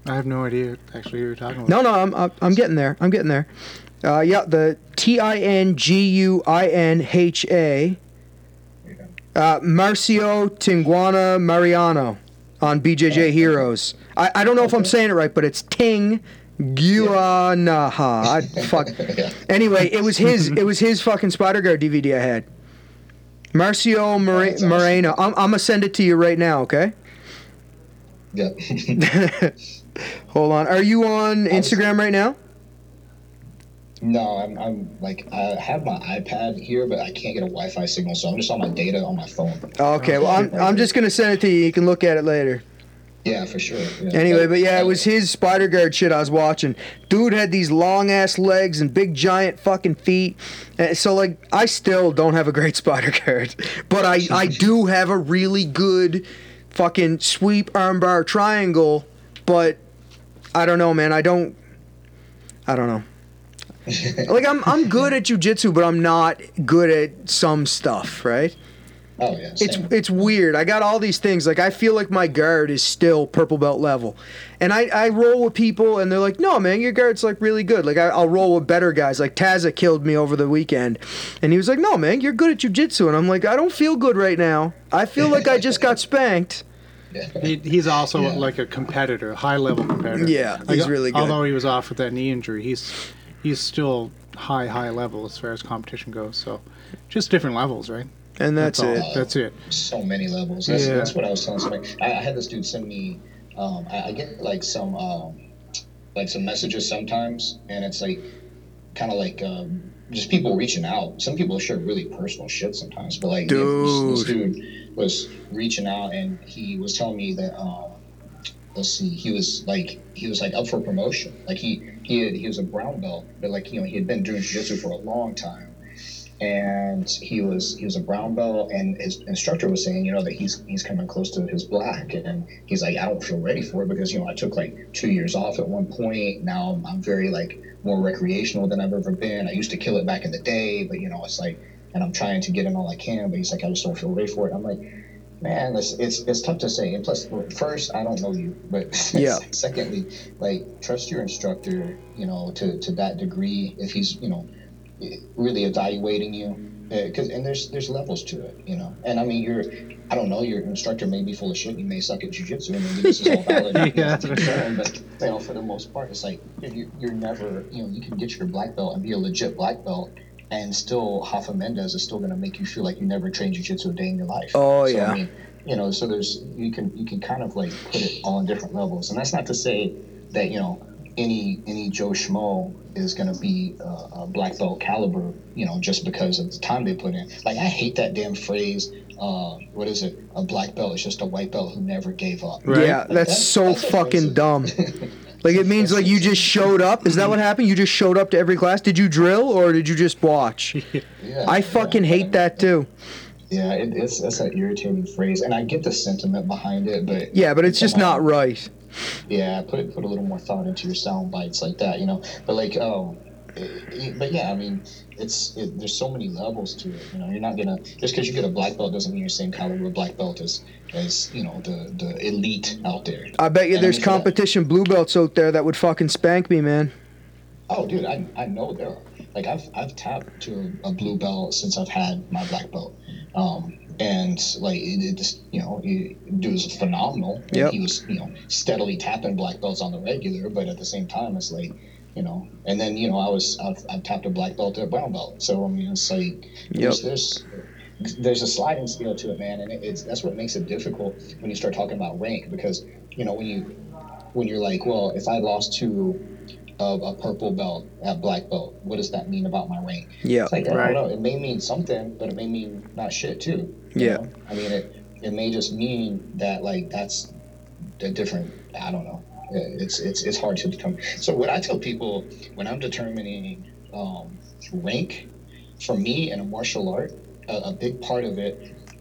I have no idea actually who you're talking about. No, no, I'm I'm, I'm getting there. I'm getting there. Uh, yeah, the T I N G U I N H A. Uh, Marcio Tinguana Mariano on BJJ Heroes. I, I don't know if I'm saying it right, but it's Ting Guanaha. I fuck. Anyway, it was his. It was his fucking Spider Guard DVD I had. Marcio that's awesome. Moreno. I'm, I'm gonna send it to you right now. Okay. Yeah. Hold on. Are you on Instagram right now? No, I'm I'm like I have my iPad here, but I can't get a Wi-Fi signal, so I'm just on my data on my phone. Okay, well, I'm, I'm just going to send it to you. You can look at it later. Yeah, for sure. Yeah. Anyway, but yeah, it was his spider guard shit I was watching. Dude had these long ass legs and big giant fucking feet. Uh, So like, I still don't have a great spider guard, but I I do have a really good fucking sweep armbar triangle. But I don't know, man. I don't. I don't know. like I'm I'm good at jujitsu, but I'm not good at some stuff, right? Oh yeah. It's same. it's weird. I got all these things. Like I feel like my guard is still purple belt level, and I, I roll with people, and they're like, "No, man, your guard's like really good." Like I, I'll roll with better guys. Like Taza killed me over the weekend, and he was like, "No, man, you're good at jujitsu," and I'm like, "I don't feel good right now. I feel like I just got spanked." He, he's also Yeah. like a competitor, high level competitor. Yeah, Like, he's really good. Although he was off with that knee injury, he's he's still high high level as far as competition goes. So just different levels, right? And that's, all. it. That's it. so many levels. That's, Yeah. that's what I was telling somebody. I, I had this dude send me. Um, I, I get like some um, like some messages sometimes, and it's like kind of like um, just people reaching out. Some people share really personal shit sometimes, but like this, this dude was reaching out, and he was telling me that. Um, let's see, he was like he was like up for promotion. Like he he had, he was a brown belt, but like you know he had been doing jiu-jitsu for a long time. And he was he was a brown belt and his instructor was saying you know that he's he's coming close to his black. And he's like i don't feel ready for it because you know i took like two years off at one point. Now i'm, I'm very like more recreational than i've ever been. I used to kill it back in the day but you know it's like and i'm trying to get in all i can but he's like i just don't feel ready for it. I'm like man it's it's, it's tough to say and plus first i don't know you but Yeah. secondly like trust your instructor you know to to that degree if he's you know really evaluating you uh, because and there's there's levels to it you know and i mean you're i don't know your instructor may be full of shit you may suck at jiu-jitsu and this is all valid Yeah. yeah. but you know for the most part it's like you're, you're never you know you can get your black belt and be a legit black belt and still Rafa Mendes is still going to make you feel like you never trained jiu-jitsu a day in your life Oh, so, yeah. I mean, you know so there's you can you can kind of like put it all on different levels and that's not to say that you know any any Joe Schmo is going to be a, a black belt caliber, you know, just because of the time they put in. Like I hate that damn phrase. Uh, what is it? A black belt is just a white belt who never gave up. Right. Yeah, that's That's- so that's fucking offensive. dumb. Like it means like you just showed up. Is that what happened? You just showed up to every class? Did you drill or did you just watch? Yeah, I fucking yeah. hate that too. Yeah, it, it's that's an irritating phrase, and I get the sentiment behind it, but Yeah, but it's just not right. yeah put put a little more thought into your sound bites like that you know but like oh it- but yeah i mean it's it, there's so many levels to it you know you're not gonna just because you get a black belt doesn't mean you're the same caliber of black belt as as you know the the elite out there. I bet you And I there's mean, for that- competition blue belts out there that would fucking spank me, man. oh dude i, I know there are. Like i've i've tapped to a blue belt since i've had my black belt. Um and like it, it just you know he, dude was phenomenal. Yep. he was you know steadily tapping black belts on the regular but at the same time it's like you know and then you know i was i've, I've tapped a black belt at brown belt so i mean it's like there's, there's there's a sliding scale to it man and it, it's that's what makes it difficult when you start talking about rank because you know when you when you're like well if i lost to a, a purple belt at black belt what does that mean about my rank Yeah. it's like I Right. don't know. It may mean something, but it may mean not shit too. Yeah. know? I mean, it it may just mean that like that's a different. I don't know. It's it's it's hard to determine. So what I tell people when I'm determining um, rank, for me in a martial art, a, a big part of it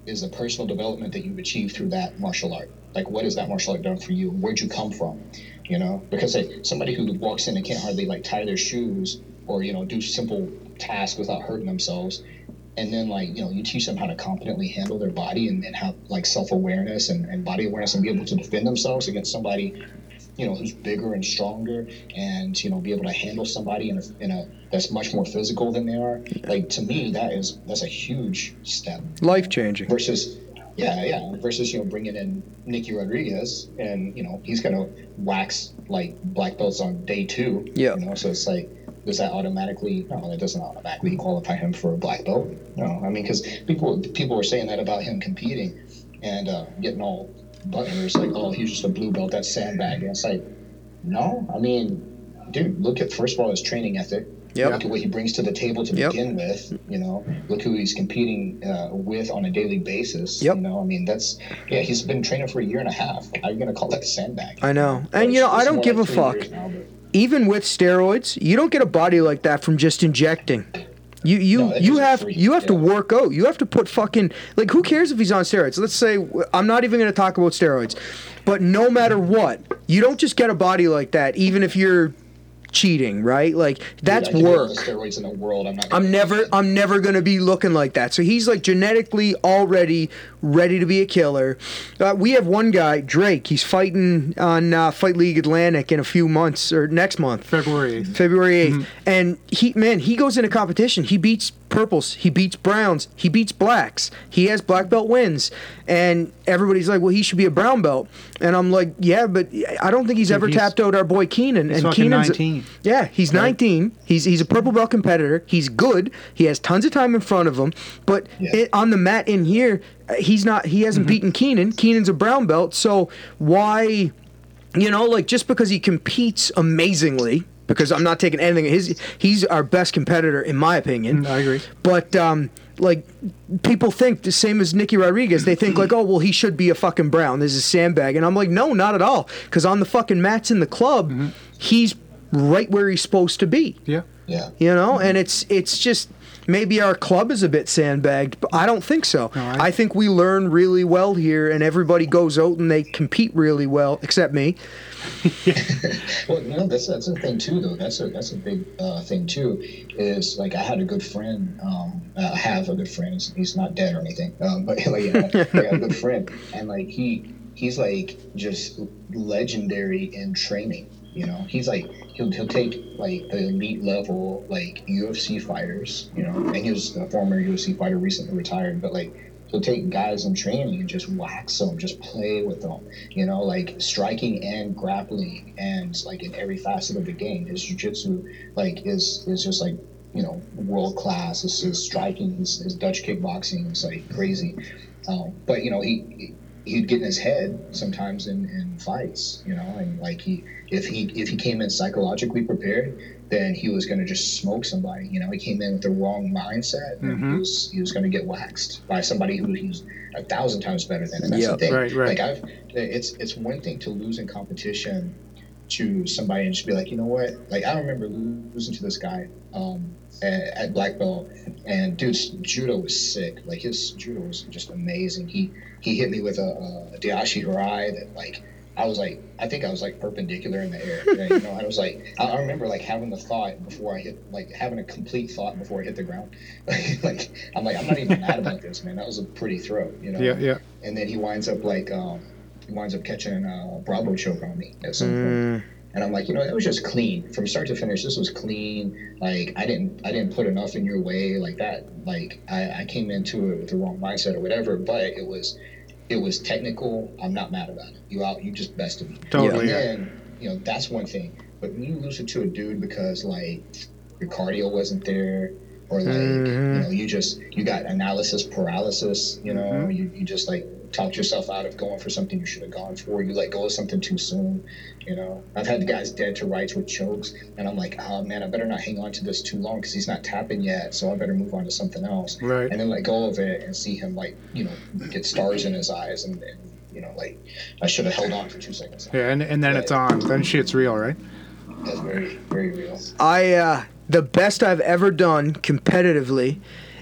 is the personal development that you've achieved through that martial art. Like, what has that martial art done for you? Where'd you come from? You know, because like, somebody who walks in and can't hardly like tie their shoes or you know do simple tasks without hurting themselves, and then like you know you teach them how to competently handle their body and, and have like self-awareness and, and body awareness and be able to defend themselves against somebody you know who's bigger and stronger and you know be able to handle somebody in a, in a that's much more physical than they are like to me that is that's a huge step Life changing. versus yeah yeah versus you know bringing in Nicky Rodriguez and you know he's gonna wax like black belts on day two Yeah. you know so it's like does that automatically no that doesn't automatically qualify him for a black belt no I mean because people people were saying that about him competing and uh, getting all butthurt like oh he's just a blue belt that's sandbag and it's like no I mean dude look at first of all his training ethic Yep. Look at what he brings to the table to Yep. begin with. You know, look who he's competing uh, with on a daily basis. Yep. You know, I mean, that's yeah. He's been training for a year and a half. How are you gonna call that a sandbag? I know. And, you know, I don't give like a fuck. now, Even with steroids, you don't get a body like that from just injecting. You you No, you have you have to work out. You have to put fucking like who cares if he's on steroids? Let's say I'm not even going to talk about steroids. But no matter what, you don't just get a body like that even if you're cheating, right? Like that's Dude, I can do all work. the steroids in the world. I'm not. I'm gonna- never I'm never gonna be looking like that. So he's like genetically already ready to be a killer. Uh, we have one guy, Drake. He's fighting on uh, Fight League Atlantic in a few months or next month. February 8th. February 8th. And he man, he goes into competition. He beats purples, he beats browns, he beats blacks. He has black belt wins. And everybody's like, "Well, he should be a brown belt." And I'm like, "Yeah, but I don't think he's Dude, ever he's- tapped out our boy Keenan." And Keenan's 19. Yeah, he's Right. 19. He's he's a purple belt competitor. He's good. He has tons of time in front of him. But Yeah. it, on the mat in here, uh, he's not he hasn't beaten Keenan. Keenan's a brown belt. So why you know, like just because he competes amazingly, because I'm not taking anything. His he's our best competitor in my opinion. Mm, I agree. But um, like people think the same as Nicky Rodriguez. They think like, oh well, he should be a fucking brown. This is a sandbag, and I'm like, no, not at all. Because on the fucking mats in the club, Mm-hmm. he's right where he's supposed to be. Yeah. Yeah. You know, and it's it's just maybe our club is a bit sandbagged, but I don't think so. No, I- I think we learn really well here, and everybody goes out and they compete really well, except me. Well, you know, that's that's a thing too, though. That's a that's a big uh, thing too. Is like I had a good friend. Um, I have a good friend. He's, he's not dead or anything. Um, but like, yeah, I got a good friend, and like he he's like just legendary in training. You know, he's like he'll he'll take like the elite level like UFC fighters. You know, and he was a former UFC fighter, recently retired, but like. He'll take guys in training and just wax them, just play with them, you know, like striking and grappling and like in every facet of the game. His jiu-jitsu like is is just like you know world class. His, his striking, his, his Dutch kickboxing is like crazy. Um, but you know he he'd get in his head sometimes in, in fights, you know, and like he if he if he came in psychologically prepared, then he was gonna just smoke somebody. You know, he came in with the wrong mindset and he Mhm. was he was gonna get waxed by somebody who he's a thousand times better than. And that's Yeah, the thing. right, right. Like I've it's it's one thing to lose in competition to somebody and just be like, you know what? Like I remember losing to this guy um, at, at black belt, and dude's judo was sick. Like his judo was just amazing. He he hit me with a, a Deashi Harai that like I was like I think I was like perpendicular in the air. you know, I was like I, I remember like having the thought before I hit like having a complete thought before I hit the ground. like I'm like I'm not even mad about this, man. That was a pretty throw. You know Yeah, yeah. and then he winds up like um, winds up catching a Bravo choke on me at some point. Mm, And I'm like, you know, that was just clean from start to finish. This was clean. Like I didn't I didn't put enough in your way like that. Like I, I came into it with the wrong mindset or whatever. But it was it was technical. I'm not mad about it. You out. You just bested me. Totally. And then you know that's one thing. But when you lose it to a dude because like your cardio wasn't there. Or like Mhm. you know, you just you got analysis paralysis. You know, Mhm. you, you just like talked yourself out of going for something you should have gone for. You let go of something too soon. You know, I've had guys dead to rights with chokes, and I'm like, oh man, I better not hang on to this too long because he's not tapping yet. So I better move on to something else, Right. and then let go of it and see him like you know get stars in his eyes, and, and you know like I should have held on for two seconds. Yeah, and, and then it's on. Then shit's real, right? That's very very real. I uh, the best I've ever done competitively,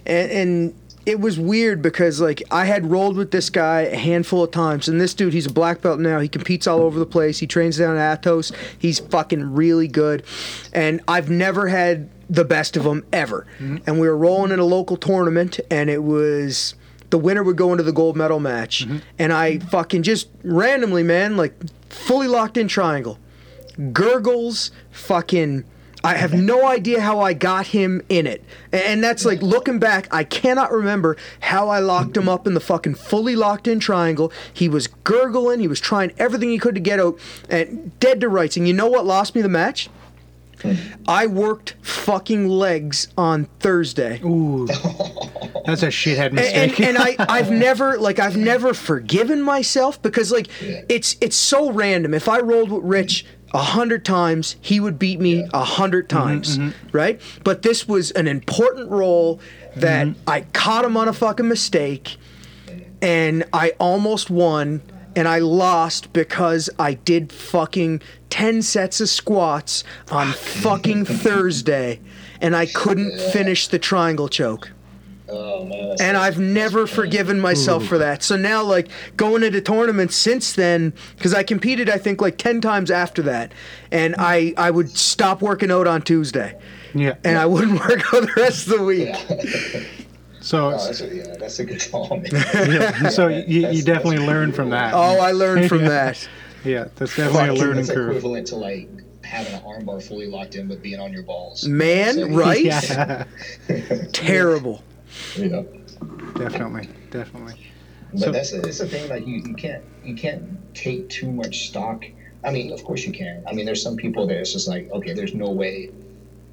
and, and it was weird because like I had rolled with this guy a handful of times, and this dude he's a black belt now. He competes all over the place. He trains down at Atos. He's fucking really good, and I've never had the best of him ever. Mm-hmm. And we were rolling in a local tournament, and it was. The winner would go into the gold medal match, mm-hmm. and I fucking just randomly, man, like fully locked in triangle gurgles, fucking. I have no idea how I got him in it. And that's like looking back, I cannot remember how I locked him up in the fucking fully locked in triangle. He was gurgling, he was trying everything he could to get out, and dead to rights. And you know what lost me the match? I worked fucking legs on Thursday. Ooh, that's a shithead and, mistake. and, and I, I've never like I've never forgiven myself because like it's it's so random. If I rolled with Rich, a hundred times, he would beat me a hundred mm-hmm, times, mm-hmm. right? But this was an important role that mm-hmm. I caught him on a fucking mistake, and I almost won, and I lost because I did fucking ten sets of squats on fucking Thursday, and I couldn't finish the triangle choke. Oh man. And I've never forgiven myself for that. So now, like, going into tournaments since then, because I competed, I think, like 10 times after that. And I, I would stop working out on Tuesday. Yeah. And I wouldn't work out the rest of the week. Yeah. So, Oh, that's a, yeah, that's a good call, yeah, so Yeah, you, you definitely that's learn from that. Oh, I learned from that. Yeah, that's definitely a learning That's curve. equivalent to like having an armbar fully locked in but being on your balls. Man, So- right? Yeah, Terrible. Yeah. definitely, definitely. But So- that's it's the thing like you, you can't you can't take too much stock. I mean, of course you can. I mean, there's some people that it's just like, okay, there's no way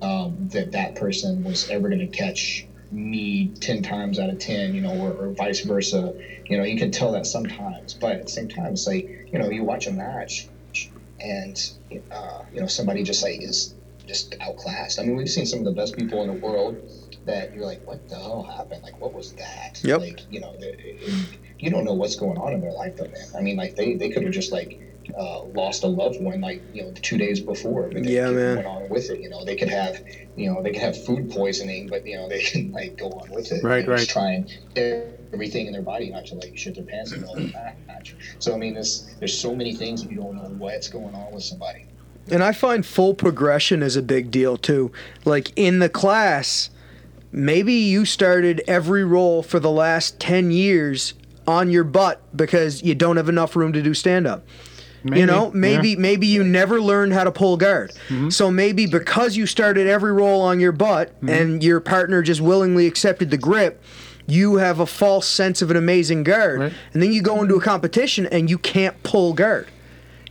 um, that that person was ever going to catch me 10 times out of 10, you know, or, or vice versa. You know, you can tell that sometimes, but at the same time, it's like, you know, you watch a match and, uh, you know, somebody just like is just outclassed. I mean, we've seen some of the best people in the world that you're like, what the hell happened? Like, what was that? Yep. Like, you know, the- it- you don't know what's going on in their life, though, man. I mean, like, they, they could have just, like, uh, lost a loved one, like, you know, two days before. But they Yeah, man. went on with it. You know, they could have, you know, they could have food poisoning, but, you know, they can, like, go on with it. Right, and Just right. try and everything in their body not to, like, shit their pants in the middle of the match. So, I mean, there's, there's so many things that you don't know what's going on with somebody. And I find full progression is a big deal too. Like in the class, maybe you started every roll for the last 10 years on your butt because you don't have enough room to do stand up. Maybe, you know, maybe yeah. maybe you never learned how to pull guard. Mm-hmm. So maybe because you started every roll on your butt mm-hmm. and your partner just willingly accepted the grip, you have a false sense of an amazing guard. Right. And then you go into a competition and you can't pull guard.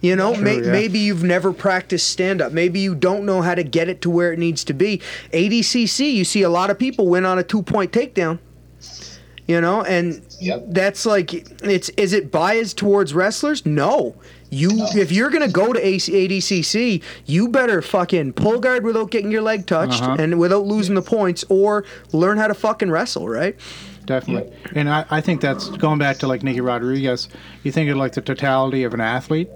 You know, True, may, yeah. maybe you've never practiced stand up. Maybe you don't know how to get it to where it needs to be. ADCC, you see a lot of people win on a two point takedown. You know, and Yep. that's like it's is it biased towards wrestlers? No. You if you're gonna go to AC, ADCC, you better fucking pull guard without getting your leg touched Uh-huh. and without losing the points, or learn how to fucking wrestle. Right? definitely. And I, I think that's going back to like Nicky Rodriguez. You think of like the totality of an athlete.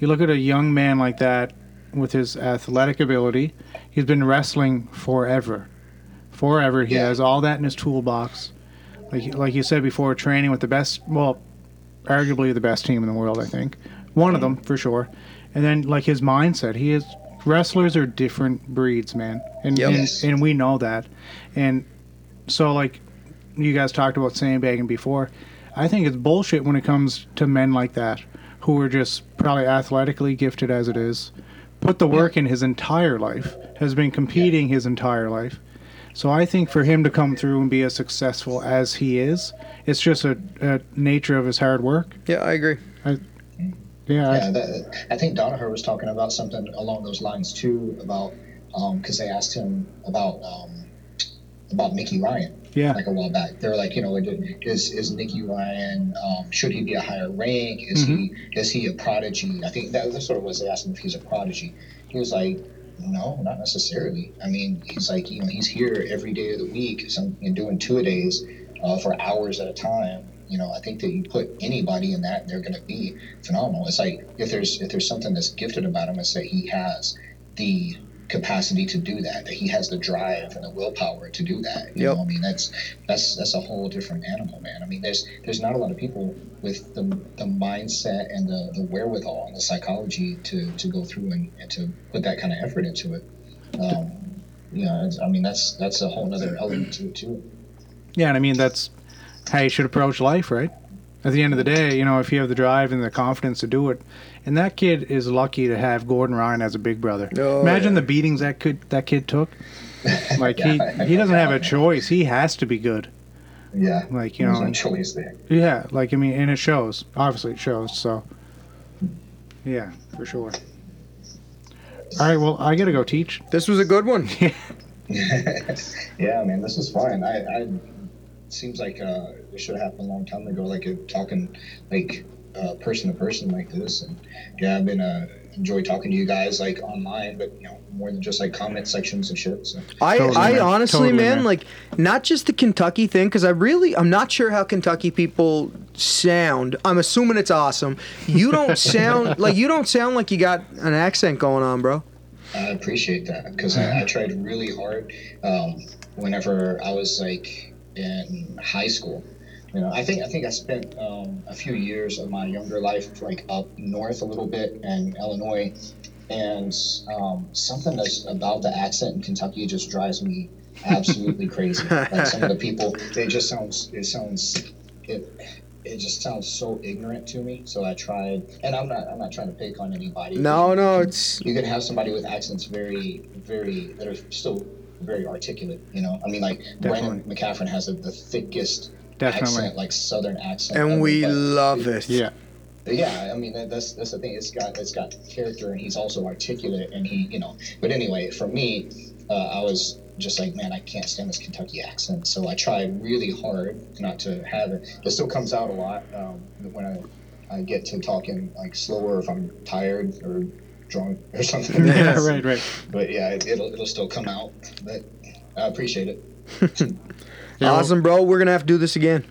You look at a young man like that with his athletic ability. He's been wrestling forever, forever. He Yeah. has all that in his toolbox. Like like you said before, training with the best, well, arguably the best team in the world. I think one of them for sure. And then like his mindset, he is. Wrestlers are different breeds, man, and Yep. and, Yes. and we know that. And so like you guys talked about sandbagging before. I think it's bullshit when it comes to men like that who were just probably athletically gifted as it is, put the work in his entire life, has been competing his entire life. So I think for him to come through and be as successful as he is, it's just a, a nature of his hard work. Yeah, I agree. Yeah, I- Yeah, that, I think Danaher was talking about something along those lines too about because they asked him about um, about Nicky Ryan yeah, like a while back. They were like, you know, is is Nicky Ryan um, should he be a higher rank? Is he is he a prodigy? I think that, that sort of was asked if he's a prodigy. He was like, no, not necessarily. I mean, he's like, you know, he's here every day of the week, some and doing two a days uh, for hours at a time. You know, I think that you put anybody in that, they're going to be phenomenal. It's like if there's if there's something that's gifted about him, it's that he has the capacity to do that. That he has the drive and the willpower to do that. You Yep. know, I mean, that's that's that's a whole different animal, man. I mean, there's there's not a lot of people with the, the mindset and the, the wherewithal and the psychology to, to go through and, and to put that kind of effort into it. Um, you know, it's, I mean, that's that's a whole other element to it too. yeah. And I mean that's how you should approach life, right? At the end of the day, you know, if you have the drive and the confidence to do it, and that kid is lucky to have Gordon Ryan as a big brother. Oh, Imagine yeah. the beatings that kid that kid took. Like Yeah. he he doesn't have a choice. He has to be good. Yeah, Like you there's know, no choice there. yeah. Like I mean, and it shows. Obviously, it shows. So, yeah, for sure. All right. Well, I gotta go teach. This was a good one. yeah, Yeah, man, this is fun. I, I seems like uh, it should have happened a long time ago. Like uh, talking, like uh, person to person like this. And yeah, I've been uh, enjoy talking to you guys like online, but you know more than just like comment sections and shit. So I, Totally, I man. honestly, Totally, man, man. like not just the Kentucky thing, because I really, I'm not sure how Kentucky people sound. I'm assuming it's awesome. You don't sound like you don't sound like you got an accent going on, bro. I appreciate that because I, I tried really hard um, whenever I was like in high school. You know, I think I think I spent um, a few years of my younger life like up north a little bit in Illinois, and um, something that's about the accent in Kentucky just drives me absolutely crazy. Like some of the people, they just sounds it sounds it it just sounds so ignorant to me. So I tried, and I'm not I'm not trying to pick on anybody. No, no, it's you can have somebody with accents very, very that are still very articulate. You know, I mean, like Brandon McCaffrey has a, the thickest Definitely. accent, like Southern accent, and ever, we but- love it. Yeah. yeah, I mean that's that's the thing. It's got it's got character, and he's also articulate, and he you know. But anyway, for me, uh, I was just like, man, I can't stand this Kentucky accent. So I tried really hard not to have it. It still comes out a lot um, when I I get to talking like slower if I'm tired or drunk or something. Yeah, right, right. But yeah, it, it'll it'll still come out. But I appreciate it. Yeah, awesome, bro. We're gonna have to do this again.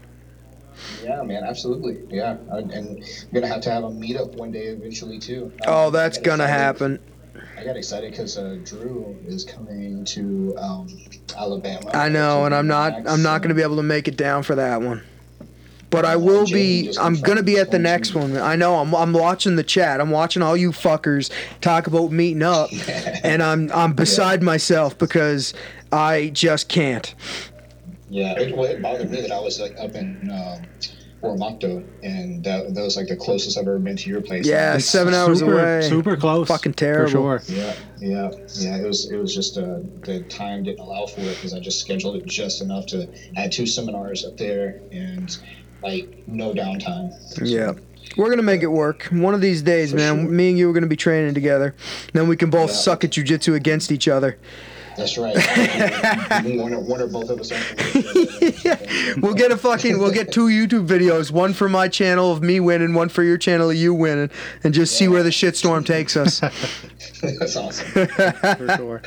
Yeah, man, absolutely. Yeah, I, and I'm gonna have to have a meetup one day eventually too. Oh, Um, that's gonna excited- happen. I got excited because uh, Drew is coming to um, Alabama. I know, and I'm not. I'm not gonna be able to make it down for that one. But I will be. I'm gonna be at the next one. I know. I'm. I'm watching the chat. I'm watching all you fuckers talk about meeting up, and I'm. I'm beside myself because I just can't. Yeah, it, well, it bothered me that I was like up in um, Oromocto, and that, that was like the closest I've ever been to your place. Yeah, And- seven hours super, away. Super close. Fucking terrible. For sure. Yeah, yeah, yeah. It was it was just uh, the time didn't allow for it because I just scheduled it just enough to add two seminars up there and like no downtime. So, Yeah. We're gonna make it work. One of these days, For man. sure. Me and you are gonna be training together. Then we can both Yeah. suck at jujitsu against each other. That's right. one, or, one or both of us. We'll get a fucking. We'll get two YouTube videos. One for my channel of me winning. One for your channel of you winning. And just see where the shitstorm takes us. That's awesome. For sure.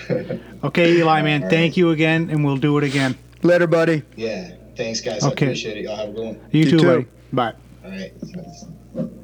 Okay, Eli, man. Thank you again, and we'll do it again. Later, buddy. Yeah. Thanks, guys. Okay. I appreciate it. Y'all have a good one. You, You too, too. buddy. Bye. All right.